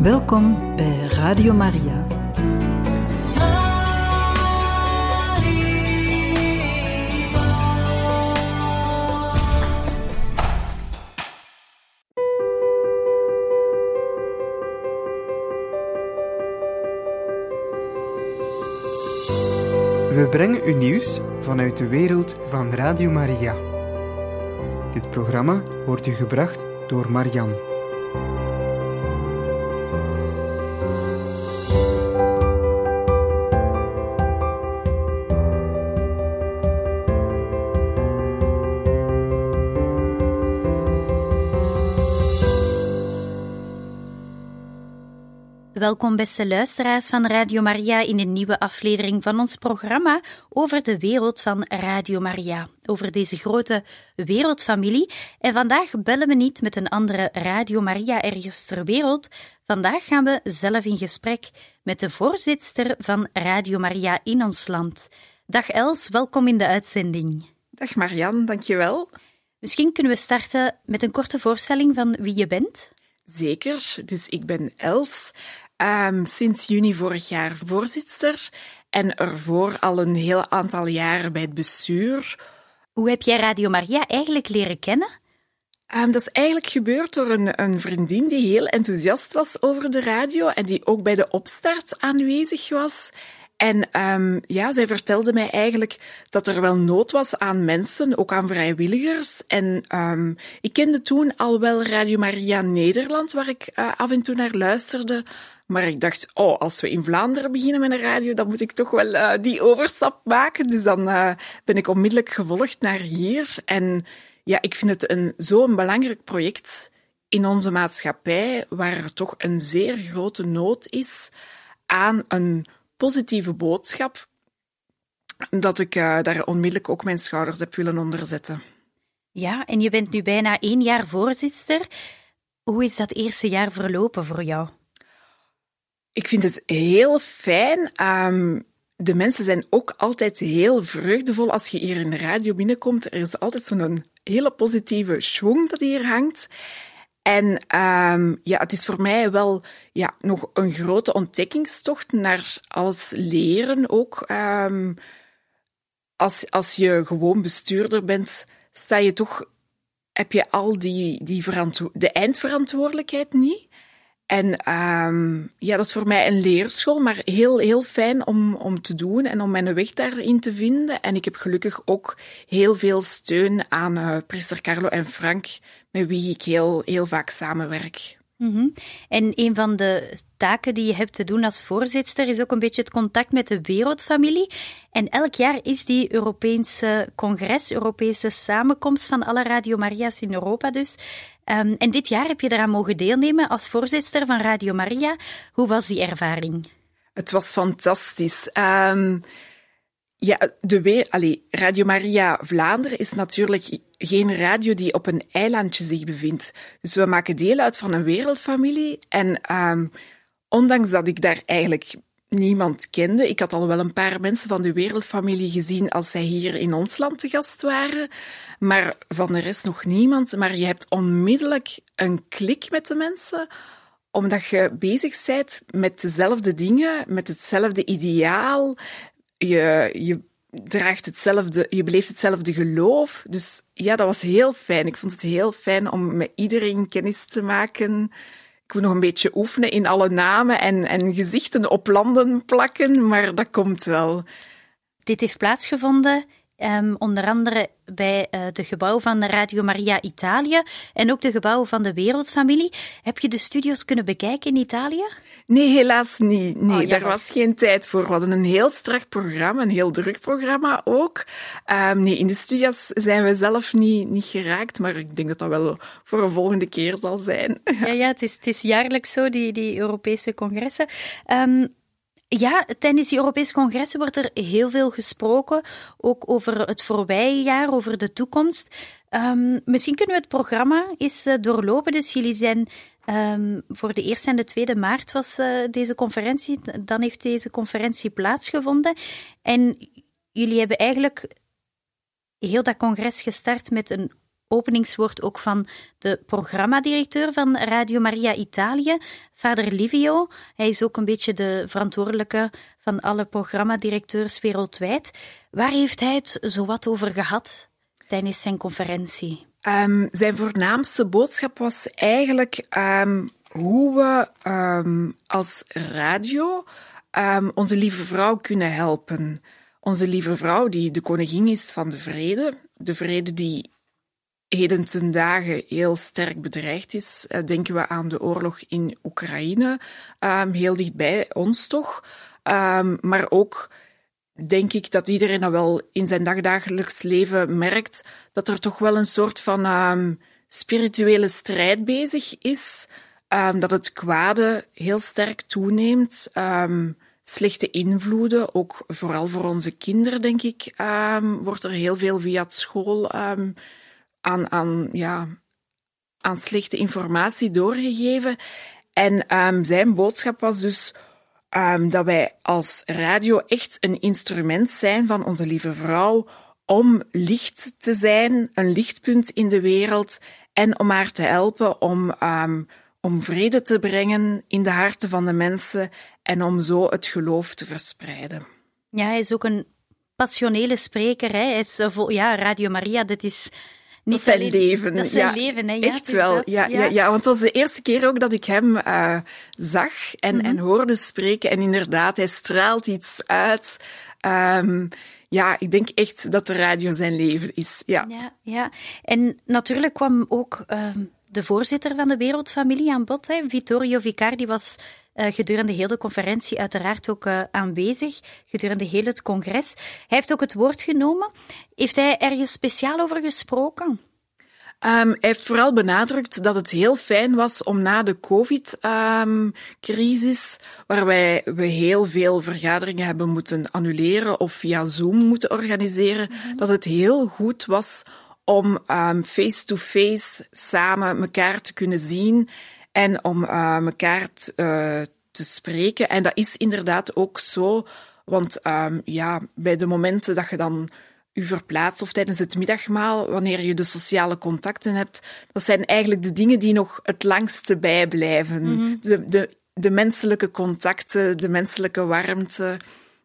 Welkom bij Radio Maria. We brengen u nieuws vanuit de wereld van Radio Maria. Dit programma wordt u gebracht door Marian. Welkom beste luisteraars van Radio Maria in een nieuwe aflevering van ons programma over de wereld van Radio Maria, over deze grote wereldfamilie. En vandaag bellen we niet met een andere Radio Maria ergens ter wereld. Vandaag gaan we zelf in gesprek met de voorzitter van Radio Maria in ons land. Dag Els, welkom in de uitzending. Dag Marian, dankjewel. Misschien kunnen we starten met een korte voorstelling van wie je bent. Zeker, dus ik ben Els, um, sinds juni vorig jaar voorzitter en ervoor al een heel aantal jaren bij het bestuur. Hoe heb jij Radio Maria eigenlijk leren kennen? Um, dat is eigenlijk gebeurd door een, een, vriendin die heel enthousiast was over de radio en die ook bij de opstart aanwezig was. En um, ja, zij vertelde mij eigenlijk dat er wel nood was aan mensen, ook aan vrijwilligers. En um, ik kende toen al wel Radio Maria Nederland, waar ik uh, af en toe naar luisterde. Maar ik dacht, oh, als we in Vlaanderen beginnen met een radio, dan moet ik toch wel uh, die overstap maken. Dus dan uh, ben ik onmiddellijk gevolgd naar hier. En ja, ik vind het een zo'n belangrijk project in onze maatschappij, waar er toch een zeer grote nood is aan een positieve boodschap, dat ik uh, daar onmiddellijk ook mijn schouders heb willen onderzetten. Ja, en je bent nu bijna één jaar voorzitter. Hoe is dat eerste jaar verlopen voor jou? Ik vind het heel fijn. Um, de mensen zijn ook altijd heel vreugdevol als je hier in de radio binnenkomt. Er is altijd zo'n hele positieve schwung dat hier hangt. En um, ja, het is voor mij wel ja, nog een grote ontdekkingstocht naar alles leren ook. Um, als, als je gewoon bestuurder bent, sta je toch, heb je al die, die de eindverantwoordelijkheid niet. En um, ja, dat is voor mij een leerschool, maar heel, heel fijn om, om te doen en om mijn weg daarin te vinden. En ik heb gelukkig ook heel veel steun aan uh, priester Carlo en Frank, met wie ik heel, heel vaak samenwerk. Mm. En een van de taken die je hebt te doen als voorzitter is ook een beetje het contact met de wereldfamilie. En elk jaar is die Europese congres, Europese samenkomst van alle Radio Maria's in Europa dus. Um, en dit jaar heb je eraan mogen deelnemen als voorzitter van Radio Maria. Hoe was die ervaring? Het was fantastisch. Um, ja, de Allee, Radio Maria Vlaanderen is natuurlijk geen radio die op een eilandje zich bevindt. Dus we maken deel uit van een wereldfamilie. En um, ondanks dat ik daar eigenlijk niemand kende, ik had al wel een paar mensen van de wereldfamilie gezien als zij hier in ons land te gast waren, maar van de rest nog niemand. Maar je hebt onmiddellijk een klik met de mensen, omdat je bezig bent met dezelfde dingen, met hetzelfde ideaal. Je, je draagt hetzelfde, je beleeft hetzelfde geloof. Dus ja, dat was heel fijn. Ik vond het heel fijn om met iedereen kennis te maken. Ik moet nog een beetje oefenen in alle namen en, en gezichten op landen plakken, maar dat komt wel. Dit heeft plaatsgevonden Um, onder andere bij uh, de gebouw van Radio Maria Italië en ook de gebouwen van de Wereldfamilie. Heb je de studios kunnen bekijken in Italië? Nee, helaas niet. Nee, oh, daar was geen tijd voor. We hadden een heel strak programma, een heel druk programma ook. Um, nee, in de studios zijn we zelf niet, niet geraakt, maar ik denk dat dat wel voor een volgende keer zal zijn. Ja, ja het, is, het is jaarlijks zo, die, die Europese congressen. Um, ja, tijdens die Europese congressen wordt er heel veel gesproken, ook over het voorbije jaar, over de toekomst. Um, misschien kunnen we het programma eens uh, doorlopen. Dus jullie zijn um, voor de eerste en de tweede maart was uh, deze conferentie. Dan heeft deze conferentie plaatsgevonden. En jullie hebben eigenlijk heel dat congres gestart met een openingswoord ook van de programmadirecteur van Radio Maria Italië, vader Livio. Hij is ook een beetje de verantwoordelijke van alle programmadirecteurs wereldwijd. Waar heeft hij het zowat over gehad tijdens zijn conferentie? Um, zijn voornaamste boodschap was eigenlijk um, hoe we um, als radio onze lieve vrouw kunnen helpen. Onze lieve vrouw, die de koningin is van de vrede, de vrede die heden ten dagen heel sterk bedreigd is. Uh, denken we aan de oorlog in Oekraïne, heel dichtbij ons toch. maar ook denk ik dat iedereen dat wel in zijn dagdagelijks leven merkt, dat er toch wel een soort van um, spirituele strijd bezig is. Dat het kwade heel sterk toeneemt. Slechte invloeden, ook vooral voor onze kinderen, denk ik, wordt er heel veel via school aan, aan, ja, aan slechte informatie doorgegeven. En zijn boodschap was dus um, dat wij als radio echt een instrument zijn van onze lieve vrouw om licht te zijn, een lichtpunt in de wereld en om haar te helpen om, um, om vrede te brengen in de harten van de mensen en om zo het geloof te verspreiden. Ja, hij is ook een passionele spreker. Hè? Hij is, ja, Radio Maria, dit is niet dat zijn leven. Dat zijn leven, hè? Ja, echt wel. ja, ja. Ja, want het was de eerste keer ook dat ik hem uh, zag en, mm -hmm. en hoorde spreken. En inderdaad, hij straalt iets uit. Um, ja, ik denk echt dat de radio zijn leven is. Ja, ja, ja. en natuurlijk kwam ook uh, de voorzitter van de Wereldfamilie aan bod. Hè. Vittorio Vicardi was gedurende heel de conferentie uiteraard ook uh, aanwezig, gedurende heel het congres. Hij heeft ook het woord genomen. Heeft hij ergens speciaal over gesproken? Um, hij heeft vooral benadrukt dat het heel fijn was om na de COVID-crisis, um, waarbij we heel veel vergaderingen hebben moeten annuleren of via Zoom moeten organiseren, mm -hmm. dat het heel goed was om face-to-face um, -face samen elkaar te kunnen zien en om uh, elkaar uh, te spreken. En dat is inderdaad ook zo, want um, ja, bij de momenten dat je dan u verplaatst of tijdens het middagmaal, wanneer je de sociale contacten hebt, dat zijn eigenlijk de dingen die nog het langste bijblijven. Mm -hmm. de, de, de menselijke contacten, de menselijke warmte,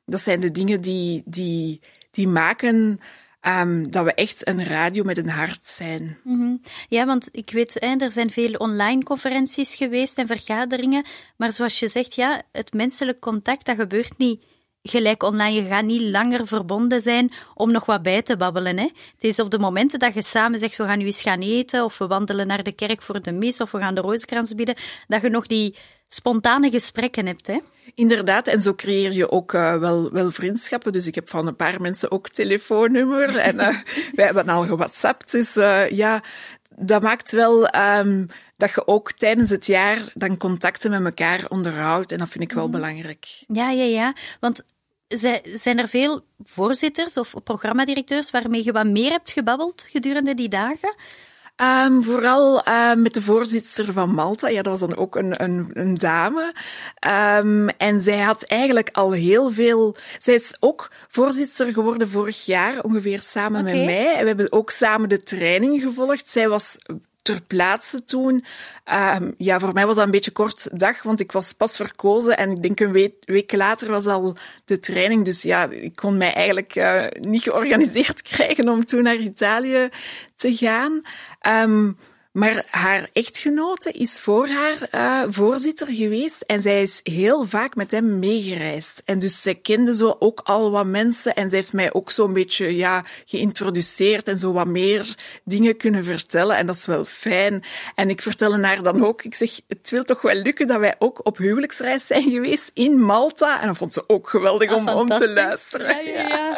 dat zijn de dingen die, die, die maken Um, dat we echt een radio met een hart zijn. -hmm. Ja, want ik weet, er zijn veel online conferenties geweest en vergaderingen, maar zoals je zegt, ja, het menselijk contact, dat gebeurt niet gelijk online. Je gaat niet langer verbonden zijn om nog wat bij te babbelen. Hè. Het is op de momenten dat je samen zegt, we gaan nu eens gaan eten, of we wandelen naar de kerk voor de mis, of we gaan de rozenkrans bieden, dat je nog die spontane gesprekken hebt. Hè. Inderdaad, en zo creëer je ook uh, wel, wel vriendschappen. Dus ik heb van een paar mensen ook telefoonnummer en uh, wij hebben al gewhatsappt. Dus uh, ja, dat maakt wel um, dat je ook tijdens het jaar dan contacten met elkaar onderhoudt. En dat vind ik wel mm. belangrijk. Ja, ja, ja. Want zijn er veel voorzitters of programmadirecteurs waarmee je wat meer hebt gebabbeld gedurende die dagen? Um, vooral uh, met de voorzitter van Malta. Ja, dat was dan ook een, een, een dame. Um, en zij had eigenlijk al heel veel. Zij is ook voorzitter geworden vorig jaar, ongeveer samen okay. met mij. En we hebben ook samen de training gevolgd. Zij was ter plaatse toen. Um, ja, voor mij was dat een beetje kort dag, want ik was pas verkozen en ik denk een week, later was al de training. Dus ja, ik kon mij eigenlijk uh, niet georganiseerd krijgen om toen naar Italië te gaan. Um, maar haar echtgenote is voor haar uh, voorzitter geweest en zij is heel vaak met hem meegereisd. En dus zij kende zo ook al wat mensen en zij heeft mij ook zo'n beetje ja, geïntroduceerd en zo wat meer dingen kunnen vertellen. En dat is wel fijn. En ik vertelde haar dan ook, ik zeg, het wil toch wel lukken dat wij ook op huwelijksreis zijn geweest in Malta. En dat vond ze ook geweldig om, om te luisteren. ja. ja. Ja,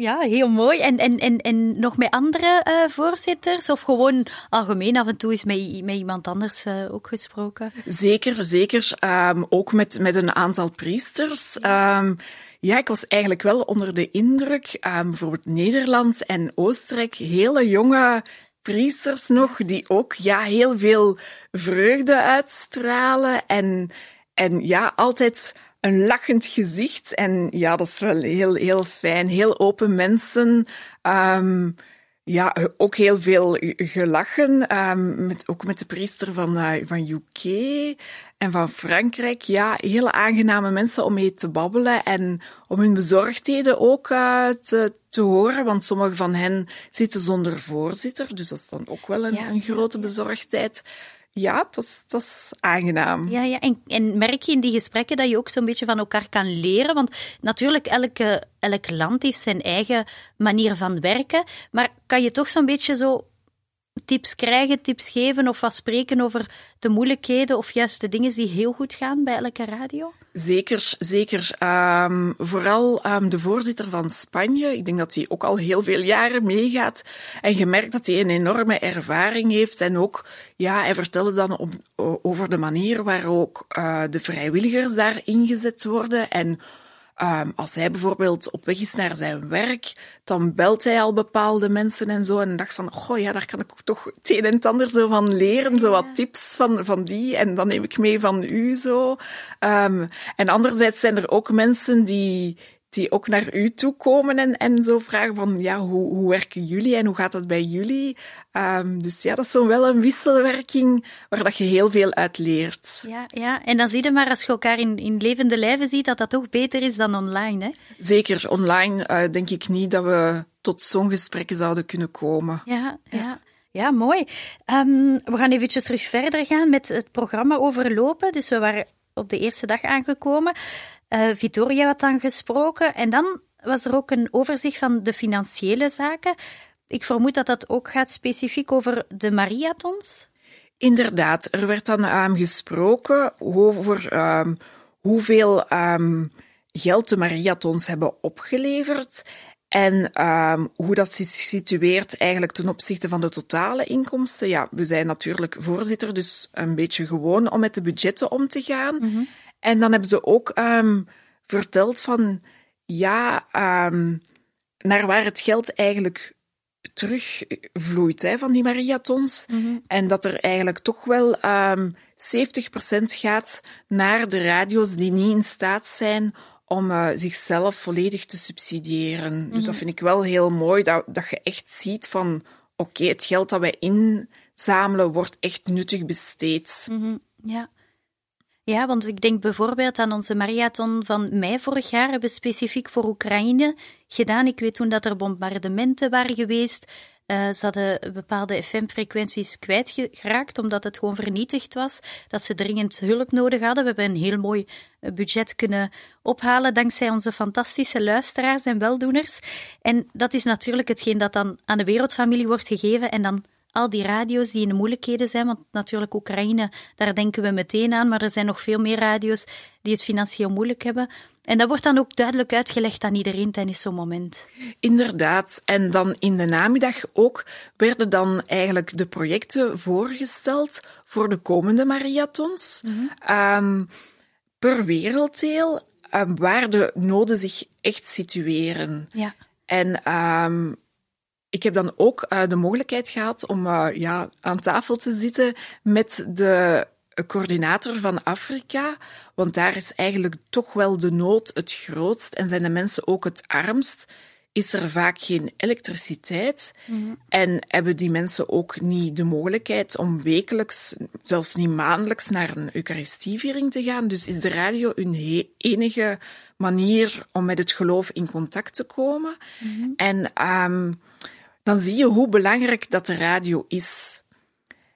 ja, ja, heel mooi. En, en, en, en nog met andere uh, voorzitters? Of gewoon algemeen af en toe is met, met iemand anders uh, ook gesproken? Zeker, zeker. Um, ook met, met een aantal priesters. Um, ja, ik was eigenlijk wel onder de indruk. Um, bijvoorbeeld Nederland en Oostenrijk, hele jonge priesters nog, die ook ja, heel veel vreugde uitstralen. En, en ja, altijd een lachend gezicht. En ja, dat is wel heel, heel fijn. Heel open mensen. Um, ja, ook heel veel gelachen. Um, met, ook met de priester van, uh, van UK en van Frankrijk. Ja, hele aangename mensen om mee te babbelen en om hun bezorgdheden ook uh, te, te horen. Want sommige van hen zitten zonder voorzitter. Dus dat is dan ook wel een, ja. een grote bezorgdheid ja, dat is, aangenaam. Ja, ja. En, merk je in die gesprekken dat je ook zo'n beetje van elkaar kan leren? Want natuurlijk, elke, elk land heeft zijn eigen manier van werken. Maar kan je toch zo'n beetje zo tips krijgen, tips geven of wat spreken over de moeilijkheden of juist de dingen die heel goed gaan bij elke radio? Zeker, zeker. Um, vooral um, de voorzitter van Spanje. Ik denk dat hij ook al heel veel jaren meegaat. En je merkt dat hij een enorme ervaring heeft. En ook, ja, hij vertelde dan op, over de manier waarop uh, de vrijwilligers daar ingezet worden. En Um, als hij bijvoorbeeld op weg is naar zijn werk, dan belt hij al bepaalde mensen en zo. En dacht van, goh, ja, daar kan ik toch het een en het ander zo van leren. Zo wat tips van, van die. En dan neem ik mee van u zo. Um, en anderzijds zijn er ook mensen die, die ook naar u toe komen en, en zo vragen van, ja, hoe, hoe werken jullie en hoe gaat dat bij jullie? Um, dus ja, dat is zo wel een wisselwerking waar dat je heel veel uit leert. Ja, ja. en dan zie je maar als je elkaar in, in levende lijven ziet, dat dat toch beter is dan online, hè? Zeker, online uh, denk ik niet dat we tot zo'n gesprekken zouden kunnen komen. Ja, ja. ja. ja mooi. Um, we gaan eventjes terug verder gaan met het programma overlopen. Dus we waren op de eerste dag aangekomen. Uh, Vittoria had dan gesproken en dan was er ook een overzicht van de financiële zaken. Ik vermoed dat dat ook gaat specifiek over de Mariatons. Inderdaad, er werd dan um, gesproken over um, hoeveel um, geld de Mariatons hebben opgeleverd en hoe dat zich situeert eigenlijk ten opzichte van de totale inkomsten. Ja, we zijn natuurlijk voorzitter, dus een beetje gewoon om met de budgetten om te gaan. Mm -hmm. En dan hebben ze ook um, verteld van, ja, um, naar waar het geld eigenlijk terugvloeit hè, van die Mariatons. Mm -hmm. En dat er eigenlijk toch wel um, 70% gaat naar de radio's die niet in staat zijn om uh, zichzelf volledig te subsidiëren. Mm -hmm. Dus dat vind ik wel heel mooi, dat, dat je echt ziet van oké, okay, het geld dat wij inzamelen wordt echt nuttig besteed. Mm -hmm. Ja. Ja, want ik denk bijvoorbeeld aan onze marathon van mei vorig jaar hebben we specifiek voor Oekraïne gedaan. Ik weet toen dat er bombardementen waren geweest. Uh, ze hadden bepaalde FM-frequenties kwijtgeraakt omdat het gewoon vernietigd was. Dat ze dringend hulp nodig hadden. We hebben een heel mooi eh, budget kunnen ophalen dankzij onze fantastische luisteraars en weldoeners. En dat is natuurlijk hetgeen dat dan aan de wereldfamilie wordt gegeven en dan al die radio's die in de moeilijkheden zijn, want natuurlijk Oekraïne, daar denken we meteen aan, maar er zijn nog veel meer radio's die het financieel moeilijk hebben. En dat wordt dan ook duidelijk uitgelegd aan iedereen tijdens zo'n moment. Inderdaad. En dan in de namiddag ook werden dan eigenlijk de projecten voorgesteld voor de komende marathons. Mm -hmm. um, per werelddeel, um, waar de noden zich echt situeren. Ja. En um, ik heb dan ook uh, de mogelijkheid gehad om uh, ja, aan tafel te zitten met de coördinator van Afrika, want daar is eigenlijk toch wel de nood het grootst en zijn de mensen ook het armst. Is er vaak geen elektriciteit mm-hmm. en hebben die mensen ook niet de mogelijkheid om wekelijks, zelfs niet maandelijks, naar een Eucharistieviering te gaan. Dus is de radio hun enige manier om met het geloof in contact te komen. Mm-hmm. En um, dan zie je hoe belangrijk dat de radio is.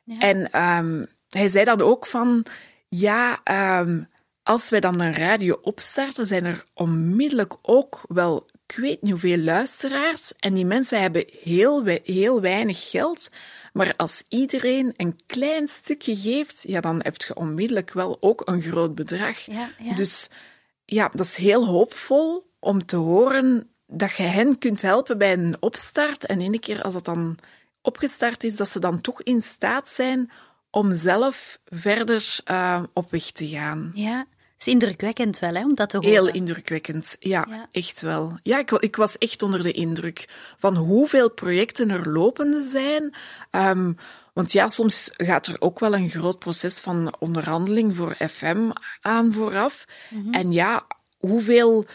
Ja. En um, hij zei dan ook van, ja, um, als wij dan een radio opstarten, zijn er onmiddellijk ook wel, ik weet niet hoeveel luisteraars. En die mensen hebben heel, heel weinig geld. Maar als iedereen een klein stukje geeft, ja, dan heb je onmiddellijk wel ook een groot bedrag. Ja, ja. Dus ja, dat is heel hoopvol om te horen dat je hen kunt helpen bij een opstart. En ene keer als dat dan opgestart is, dat ze dan toch in staat zijn om zelf verder uh, op weg te gaan. Ja, is indrukwekkend wel, hè, om dat te horen. Heel indrukwekkend, ja, ja. echt wel. Ja, ik, ik, was echt onder de indruk van hoeveel projecten er lopende zijn. Um, want ja, soms gaat er ook wel een groot proces van onderhandeling voor FM aan vooraf. Mm -hmm. En ja, hoeveel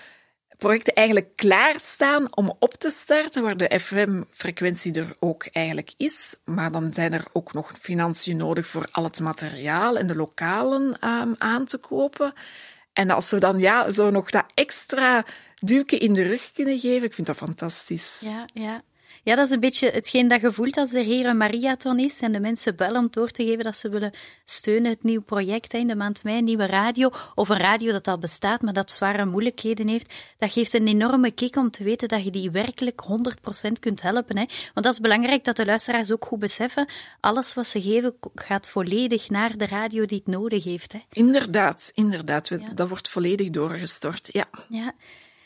projecten eigenlijk klaarstaan om op te starten, waar de FM-frequentie er ook eigenlijk is. Maar dan zijn er ook nog financiën nodig voor al het materiaal en de lokalen um, aan te kopen. En als we dan ja, zo nog dat extra duwke in de rug kunnen geven, ik vind dat fantastisch. Ja, ja. Ja, dat is een beetje hetgeen dat je voelt als er hier een Mariathon is en de mensen bellen om door te geven dat ze willen steunen het nieuw project in de maand mei, een nieuwe radio, of een radio dat al bestaat, maar dat zware moeilijkheden heeft. Dat geeft een enorme kick om te weten dat je die werkelijk 100% kunt helpen. Hè. Want dat is belangrijk dat de luisteraars ook goed beseffen, alles wat ze geven gaat volledig naar de radio die het nodig heeft. Hè. Inderdaad, inderdaad. Dat wordt volledig doorgestort, ja. Ja,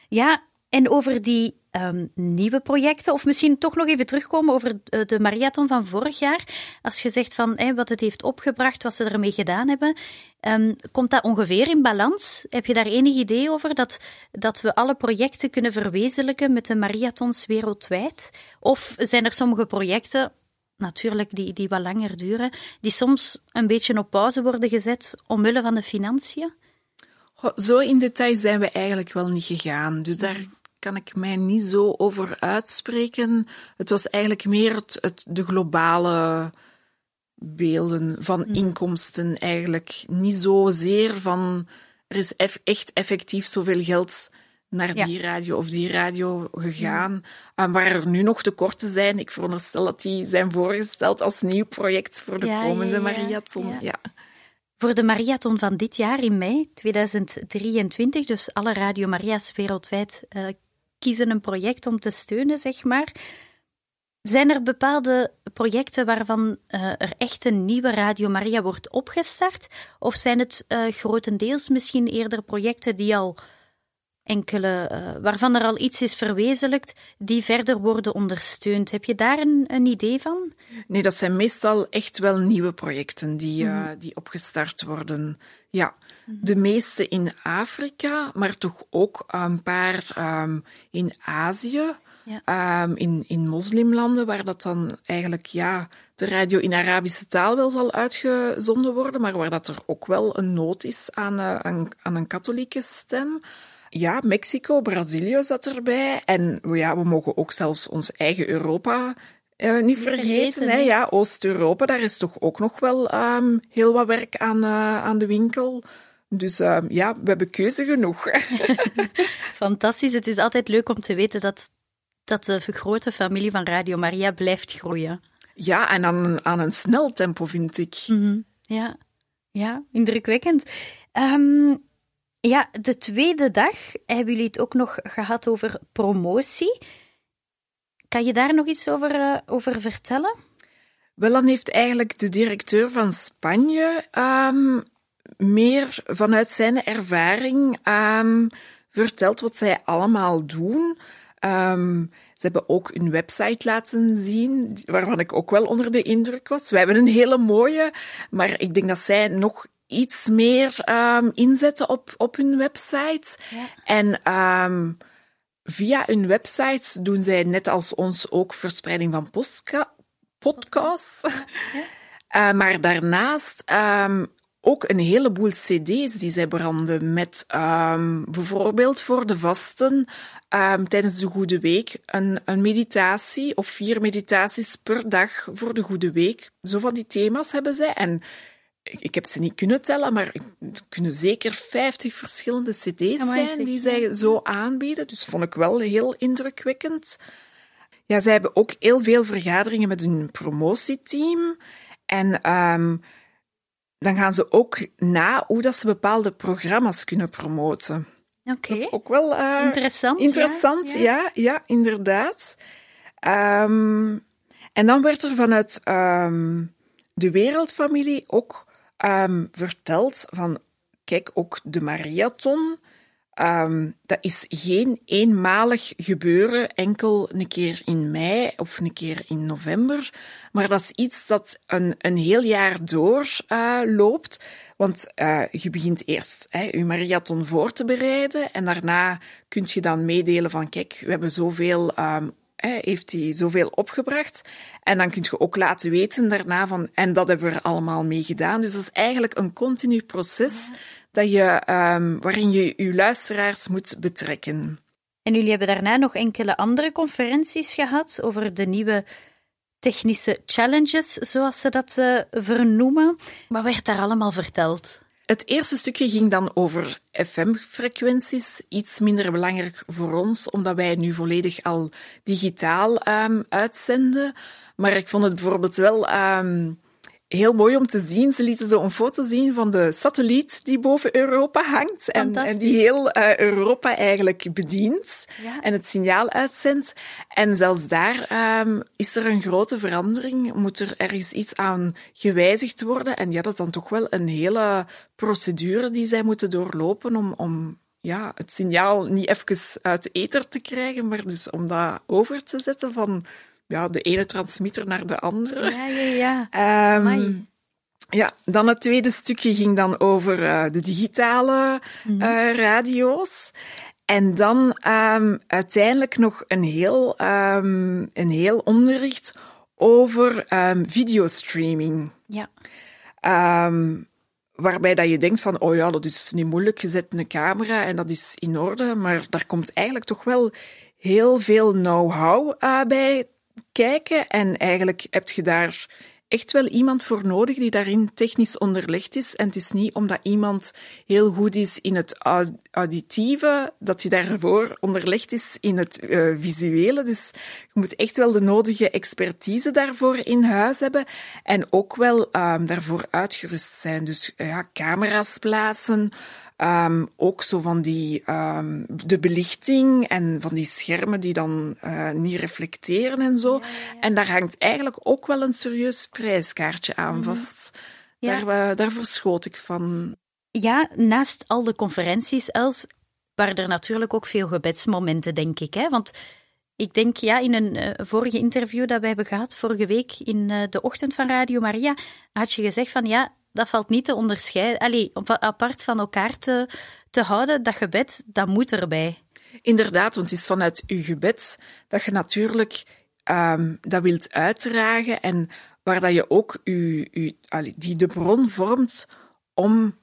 ja en over die um, nieuwe projecten, of misschien toch nog even terugkomen over de marathon van vorig jaar. Als je zegt van wat het heeft opgebracht, wat ze ermee gedaan hebben, um, komt dat ongeveer in balans? Heb je daar enig idee over dat, dat we alle projecten kunnen verwezenlijken met de marathons wereldwijd? Of zijn er sommige projecten, natuurlijk die, die wat langer duren, die soms een beetje op pauze worden gezet omwille van de financiën? Zo in detail zijn we eigenlijk wel niet gegaan. Dus daar kan ik mij niet zo over uitspreken. Het was eigenlijk meer het, het de globale beelden van mm. inkomsten eigenlijk. Niet zozeer van er is echt effectief zoveel geld naar die radio of die radio gegaan. Mm. En waar er nu nog tekorten zijn, ik veronderstel dat die zijn voorgesteld als nieuw project voor de komende ja, marathon. Ja. Voor de marathon van dit jaar in mei 2023, dus alle Radio Maria's wereldwijd uh, kiezen een project om te steunen, zeg maar. Zijn er bepaalde projecten waarvan uh, er echt een nieuwe Radio Maria wordt opgestart? Of zijn het uh, grotendeels misschien eerder projecten die al enkele, uh, waarvan er al iets is verwezenlijkt, die verder worden ondersteund? Heb je daar een, een idee van? Nee, dat zijn meestal echt wel nieuwe projecten die, mm. die opgestart worden. Ja, de meeste in Afrika, maar toch ook een paar um, in Azië, ja. um, in, in moslimlanden, waar dat dan eigenlijk ja, de radio in Arabische taal wel zal uitgezonden worden, maar waar dat er ook wel een nood is aan, uh, aan, aan een katholieke stem. Ja, Mexico, Brazilië zat erbij. En ja, we mogen ook zelfs ons eigen Europa uh, niet vergeten. hè? Ja, Oost-Europa, daar is toch ook nog wel um, heel wat werk aan, uh, aan de winkel. Dus uh, ja, we hebben keuze genoeg. Fantastisch. Het is altijd leuk om te weten dat, dat de grote familie van Radio Maria blijft groeien. Ja, en aan, aan een snel tempo, vind ik. Mm -hmm. Ja. ja, indrukwekkend. Um, ja, de tweede dag hebben jullie het ook nog gehad over promotie. Kan je daar nog iets over, uh, over vertellen? Wel, dan heeft eigenlijk de directeur van Spanje um, meer vanuit zijn ervaring um, verteld wat zij allemaal doen. Um, ze hebben ook een website laten zien, waarvan ik ook wel onder de indruk was. We hebben een hele mooie, maar ik denk dat zij nog iets meer um, inzetten op, op hun website. Ja. En um, via hun website doen zij net als ons ook verspreiding van podcasts. Ja. uh, maar daarnaast um, ook een heleboel cd's die zij branden met um, bijvoorbeeld voor de vasten um, tijdens de Goede Week een, een meditatie of vier meditaties per dag voor de Goede Week. Zo van die thema's hebben zij. En ik, ik heb ze niet kunnen tellen, maar het kunnen zeker 50 verschillende cd's zijn die zij zo aanbieden. Dus vond ik wel heel indrukwekkend. Ja, zij hebben ook heel veel vergaderingen met hun promotieteam. En um, dan gaan ze ook na hoe dat ze bepaalde programma's kunnen promoten. Oké. Dat is ook wel uh, interessant. Interessant, ja, ja, ja inderdaad. Um, en dan werd er vanuit um, de wereldfamilie ook um, verteld van, kijk, ook de marathon, Um, dat is geen eenmalig gebeuren, enkel een keer in mei of een keer in november. Maar dat is iets dat een, een heel jaar door uh, loopt. Want uh, je begint eerst hè, je marathon voor te bereiden en daarna kun je dan meedelen van kijk, we hebben zoveel um, heeft hij zoveel opgebracht. En dan kun je ook laten weten daarna van, en dat hebben we er allemaal mee gedaan. Dus dat is eigenlijk een continu proces dat je, um, waarin je je luisteraars moet betrekken. En jullie hebben daarna nog enkele andere conferenties gehad over de nieuwe technische challenges, zoals ze dat uh, vernoemen. Wat werd daar allemaal verteld? Het eerste stukje ging dan over FM-frequenties. Iets minder belangrijk voor ons, omdat wij nu volledig al digitaal um, uitzenden. Maar ik vond het bijvoorbeeld wel um, heel mooi om te zien. Ze lieten zo een foto zien van de satelliet die boven Europa hangt en, en die heel uh, Europa eigenlijk bedient ja. en het signaal uitzendt. En zelfs daar um, is er een grote verandering. Moet er ergens iets aan gewijzigd worden? En ja, dat is dan toch wel een hele procedure die zij moeten doorlopen om, om ja, het signaal niet even uit de ether te krijgen, maar dus om dat over te zetten van ja, de ene transmitter naar de andere. Ja, ja, ja. Um, ja, dan het tweede stukje ging dan over uh, de digitale uh, radio's. En dan um, uiteindelijk nog een heel, um, een heel onderricht over videostreaming. Ja. waarbij dat je denkt van, oh ja, dat is niet moeilijk, je zet een camera en dat is in orde, maar daar komt eigenlijk toch wel heel veel know-how uh, bij kijken. En eigenlijk heb je daar echt wel iemand voor nodig die daarin technisch onderlegd is. En het is niet omdat iemand heel goed is in het auditieve, dat hij daarvoor onderlegd is in het uh, visuele. Dus je moet echt wel de nodige expertise daarvoor in huis hebben. En ook wel um, daarvoor uitgerust zijn. Dus ja, camera's plaatsen, Um, ook zo van die, um, de belichting en van die schermen die dan uh, niet reflecteren en zo. Ja, ja. En daar hangt eigenlijk ook wel een serieus prijskaartje aan mm -hmm. vast. Ja. Daar, uh, daar verschoot ik van. Ja, naast al de conferenties, Els, waren er natuurlijk ook veel gebedsmomenten, denk ik. Hè? Want ik denk, ja, in een uh, vorige interview dat we hebben gehad, vorige week in uh, de ochtend van Radio Maria, had je gezegd van, ja, dat valt niet te onderscheiden, allee, apart van elkaar te, te houden. Dat gebed, dat moet erbij. Inderdaad, want het is vanuit uw gebed dat je natuurlijk um, dat wilt uitdragen en waar dat je ook uw, allee, die de bron vormt om,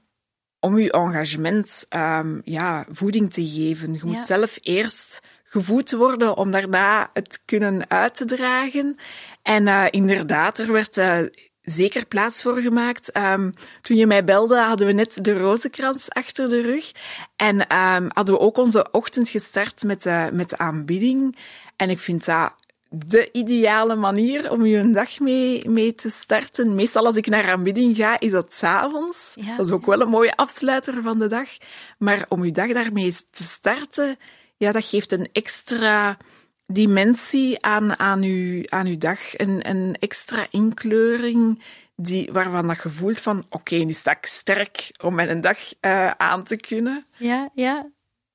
om uw engagement um, ja, voeding te geven. Je ja. moet zelf eerst gevoed worden om daarna het kunnen uit te dragen. En uh, inderdaad, er werd uh, zeker plaats voor gemaakt. Um, toen je mij belde, hadden we net de rozenkrans achter de rug. En um, hadden we ook onze ochtend gestart met de, met de aanbieding. En ik vind dat de ideale manier om je een dag mee, mee te starten. Meestal als ik naar aanbidding ga, is dat s'avonds. Ja. Dat is ook wel een mooie afsluiter van de dag. Maar om je dag daarmee te starten, ja, dat geeft een extra dimensie aan, aan, uw, aan uw dag, een, een extra inkleuring die, waarvan dat je voelt van oké, okay, nu sta ik sterk om mijn dag uh, aan te kunnen. Ja, ja.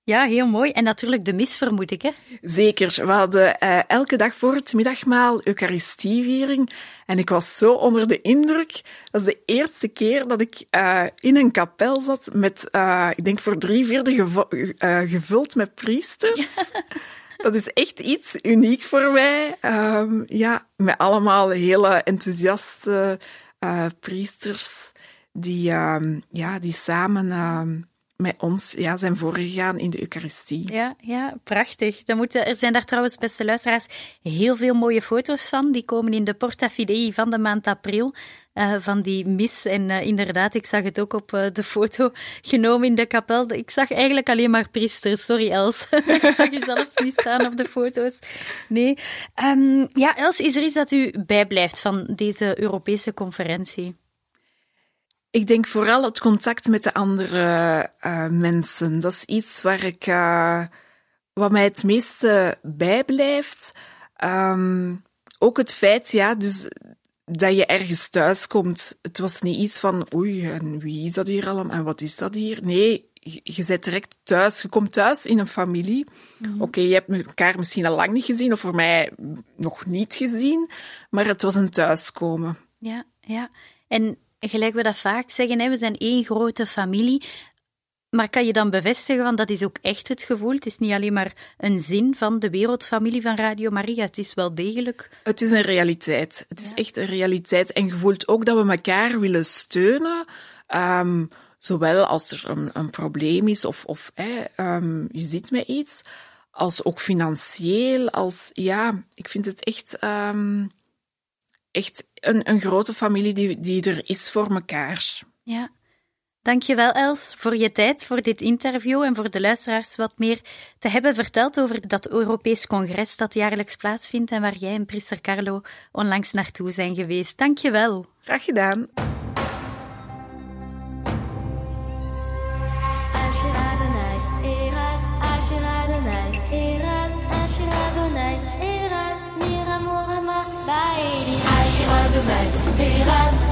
Ja, heel mooi. En natuurlijk de mis, vermoed ik, hè? Zeker. We hadden uh, elke dag voor het middagmaal Eucharistieviering. En ik was zo onder de indruk. Dat is de eerste keer dat ik uh, in een kapel zat met, ik denk voor drie vierde gev gevuld met priesters. Ja. Dat is echt iets uniek voor mij. Um, ja, met allemaal hele enthousiaste uh, priesters die, um, ja, die samen um, met ons ja, zijn voorgegaan in de Eucharistie. Ja, ja prachtig. Dan er zijn daar trouwens, beste luisteraars, heel veel mooie foto's van. Die komen in de Porta Fidei van de maand april. Uh, van die mis. En uh, inderdaad, ik zag het ook op uh, de foto genomen in de kapel. Ik zag eigenlijk alleen maar priesters. Sorry, Els. ik zag u zelfs niet staan op de foto's. Nee. Um, ja, Els, is er iets dat u bijblijft van deze Europese conferentie? Ik denk vooral het contact met de andere uh, mensen. Dat is iets waar ik, uh, wat mij het meeste bijblijft. Um, ook het feit, ja, dus dat je ergens thuis komt. Het was niet iets van, oei, en wie is dat hier allemaal en wat is dat hier? Nee, je, bent direct thuis. Je komt thuis in een familie. Mm. Oké, okay, je hebt elkaar misschien al lang niet gezien, of voor mij nog niet gezien, maar het was een thuiskomen. Ja, ja. En gelijk we dat vaak zeggen, hè, we zijn één grote familie. Maar kan je dan bevestigen, want dat is ook echt het gevoel. Het is niet alleen maar een zin van de wereldfamilie van Radio Maria. Het is wel degelijk. Het is een realiteit. Het is ja. echt een realiteit. En je voelt ook dat we elkaar willen steunen. Um, zowel als er een, een, probleem is of, of um, je zit met iets als ook financieel, als ja, ik vind het echt, um, echt een, een grote familie die, die er is voor elkaar. Ja. Dankjewel Els voor je tijd, voor dit interview en voor de luisteraars wat meer te hebben verteld over dat Europees congres dat jaarlijks plaatsvindt en waar jij en priester Carlo onlangs naartoe zijn geweest. Dankjewel. Graag gedaan. Domaine des.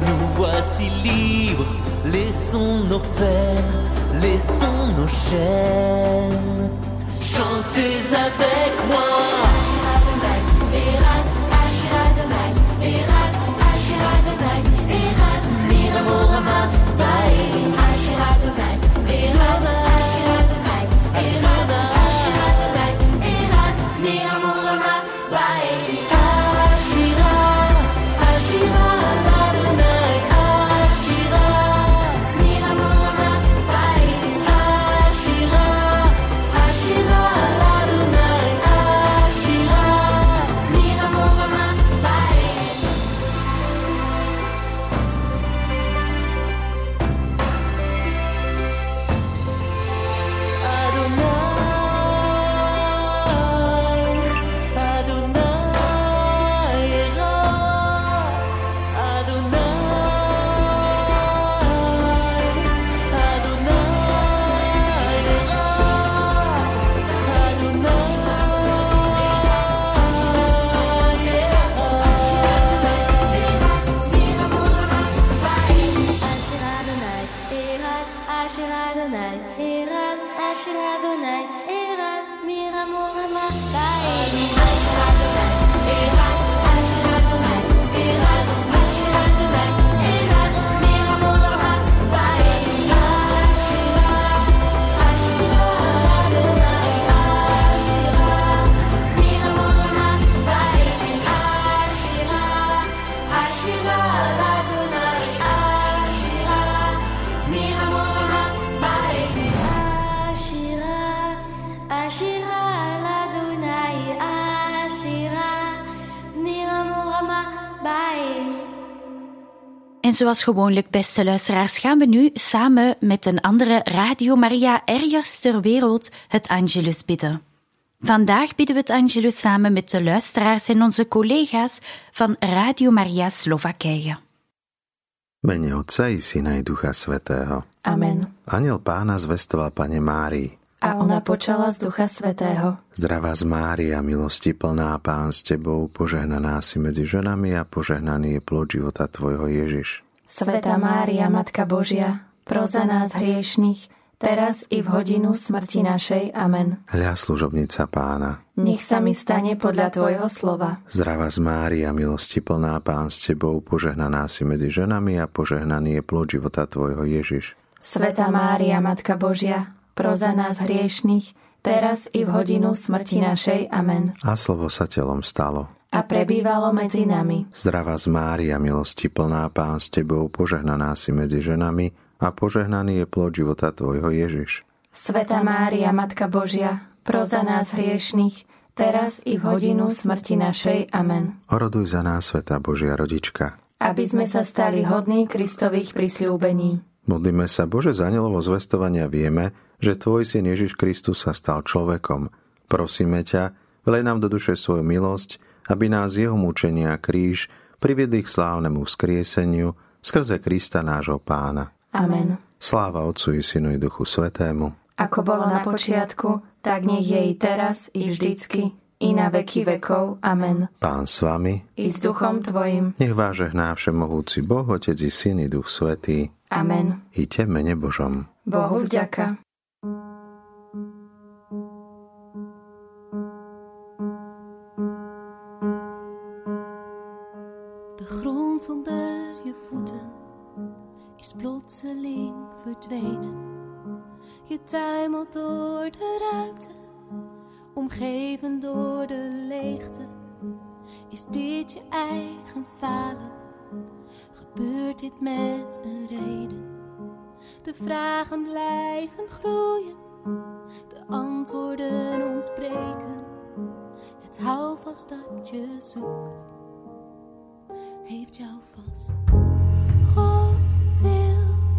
Nous voici libres, laissons nos peines, laissons nos chaînes. Chantez avec moi. Zoals gewoonlijk, beste luisteraars, gaan we nu samen met een andere Radio Maria ergens ter wereld het Angelus bidden. Vandaag bidden we het Angelus samen met de luisteraars en onze collega's van Radio Maria Slowakije. Mene Otca i Syna i Ducha Svetého. Amen. Aniel pána zvestoval Pane Márii. A ona počala z Ducha Svetého. Zdravá z Mária, milosti plná Pán s Tebou, požehnaná si medzi ženami a požehnaný je plod života Tvojho Ježiš. Svetá Mária, Matka Božia, pro za nás hriešných, teraz i v hodinu smrti našej. Amen. Hľa služobnica pána. Nech sa mi stane podľa Tvojho slova. Zdravá z Mária, milosti plná pán s Tebou, požehnaná si medzi ženami a požehnaný je plod života Tvojho Ježiš. Sveta Mária, Matka Božia, pro za nás hriešných, teraz i v hodinu smrti našej. Amen. A slovo sa telom stalo. A prebývalo medzi nami. Zdravá z Mária, milosti plná pán s Tebou, požehnaná si medzi ženami a požehnaný je plod života Tvojho Ježiš. Sveta Mária, Matka Božia, pro za nás hriešných, teraz i v hodinu smrti našej. Amen. Oroduj za nás, Sveta Božia rodička. Aby sme sa stali hodní Kristových prisľúbení. Modlíme sa, Bože, za anelovo zvestovania vieme, že Tvoj syn Ježiš Kristus sa stal človekom. Prosíme ťa, vlej nám do duše svoju milosť, aby nás jeho mučenia kríž priviedli k slávnemu vzkrieseniu skrze Krista nášho pána. Amen. Sláva Otcu i Synu i Duchu Svetému. Ako bolo na počiatku, tak nech je i teraz, i vždycky, i na veky vekov. Amen. Pán s vami, I s duchom Tvojim. nech vás žehná všemohúci Boh, Otec i Syn i Duch Svetý, Amen. i mene Božom. Bohu vďaka. Plotseling verdwenen. Je tuimelt door de ruimte, omgeven door de leegte. Is dit je eigen falen? Gebeurt dit met een reden? De vragen blijven groeien, de antwoorden ontbreken. Het houvast dat je zoekt heeft jou vast. God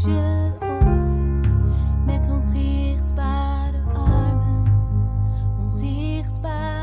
je op met onzichtbare armen, onzichtbare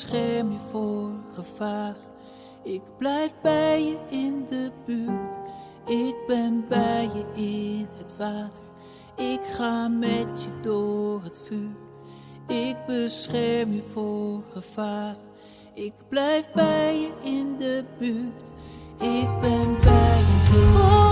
bescherm je voor gevaar. Ik blijf bij je in de buurt. Ik ben bij je in het water. Ik ga met je door het vuur. Ik bescherm je voor gevaar. Ik blijf bij je in de buurt. Ik ben bij je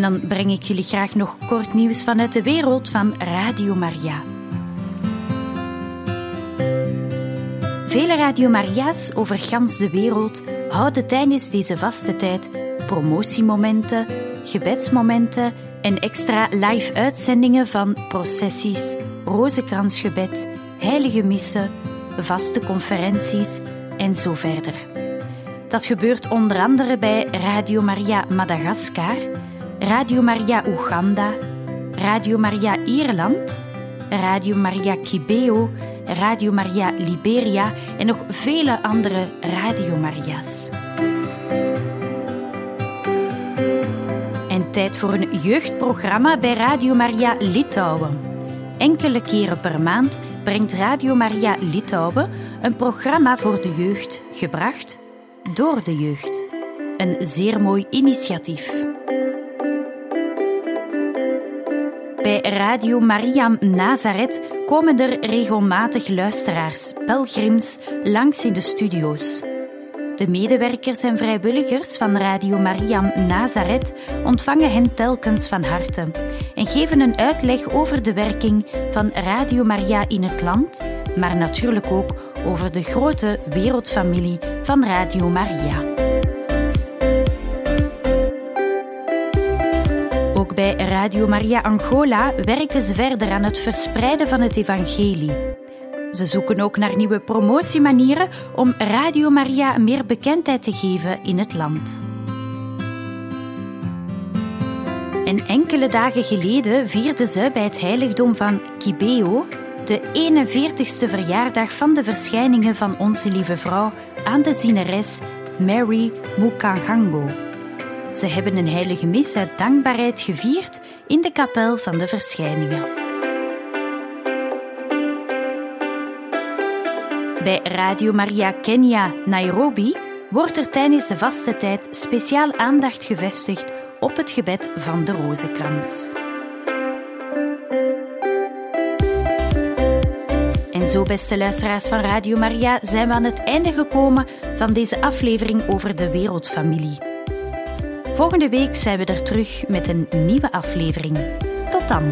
En dan breng ik jullie graag nog kort nieuws vanuit de wereld van Radio Maria. Vele Radio Maria's over gans de wereld houden tijdens deze vaste tijd promotiemomenten, gebedsmomenten en extra live uitzendingen van processies, rozenkransgebed, heilige missen, vaste conferenties en zo verder. Dat gebeurt onder andere bij Radio Maria Madagaskar, Radio Maria Oeganda, Radio Maria Ierland, Radio Maria Kibeo, Radio Maria Liberia en nog vele andere Radio Maria's. En tijd voor een jeugdprogramma bij Radio Maria Litouwen. Enkele keren per maand brengt Radio Maria Litouwen een programma voor de jeugd, gebracht door de jeugd. Een zeer mooi initiatief. Bij Radio Maria Nazareth komen er regelmatig luisteraars, pelgrims, langs in de studio's. De medewerkers en vrijwilligers van Radio Maria Nazareth ontvangen hen telkens van harte en geven een uitleg over de werking van Radio Maria in het land, maar natuurlijk ook over de grote wereldfamilie van Radio Maria. Bij Radio Maria Angola werken ze verder aan het verspreiden van het evangelie. Ze zoeken ook naar nieuwe promotiemanieren om Radio Maria meer bekendheid te geven in het land. En enkele dagen geleden vierden ze bij het heiligdom van Kibeo de 41ste verjaardag van de verschijningen van Onze Lieve Vrouw aan de zieneres Mary Mukangango. Ze hebben een heilige mis uit dankbaarheid gevierd in de kapel van de verschijningen. Bij Radio Maria Kenya Nairobi wordt er tijdens de vaste tijd speciaal aandacht gevestigd op het gebed van de rozenkrans. En zo, beste luisteraars van Radio Maria, zijn we aan het einde gekomen van deze aflevering over de wereldfamilie. Volgende week zijn we er terug met een nieuwe aflevering. Tot dan!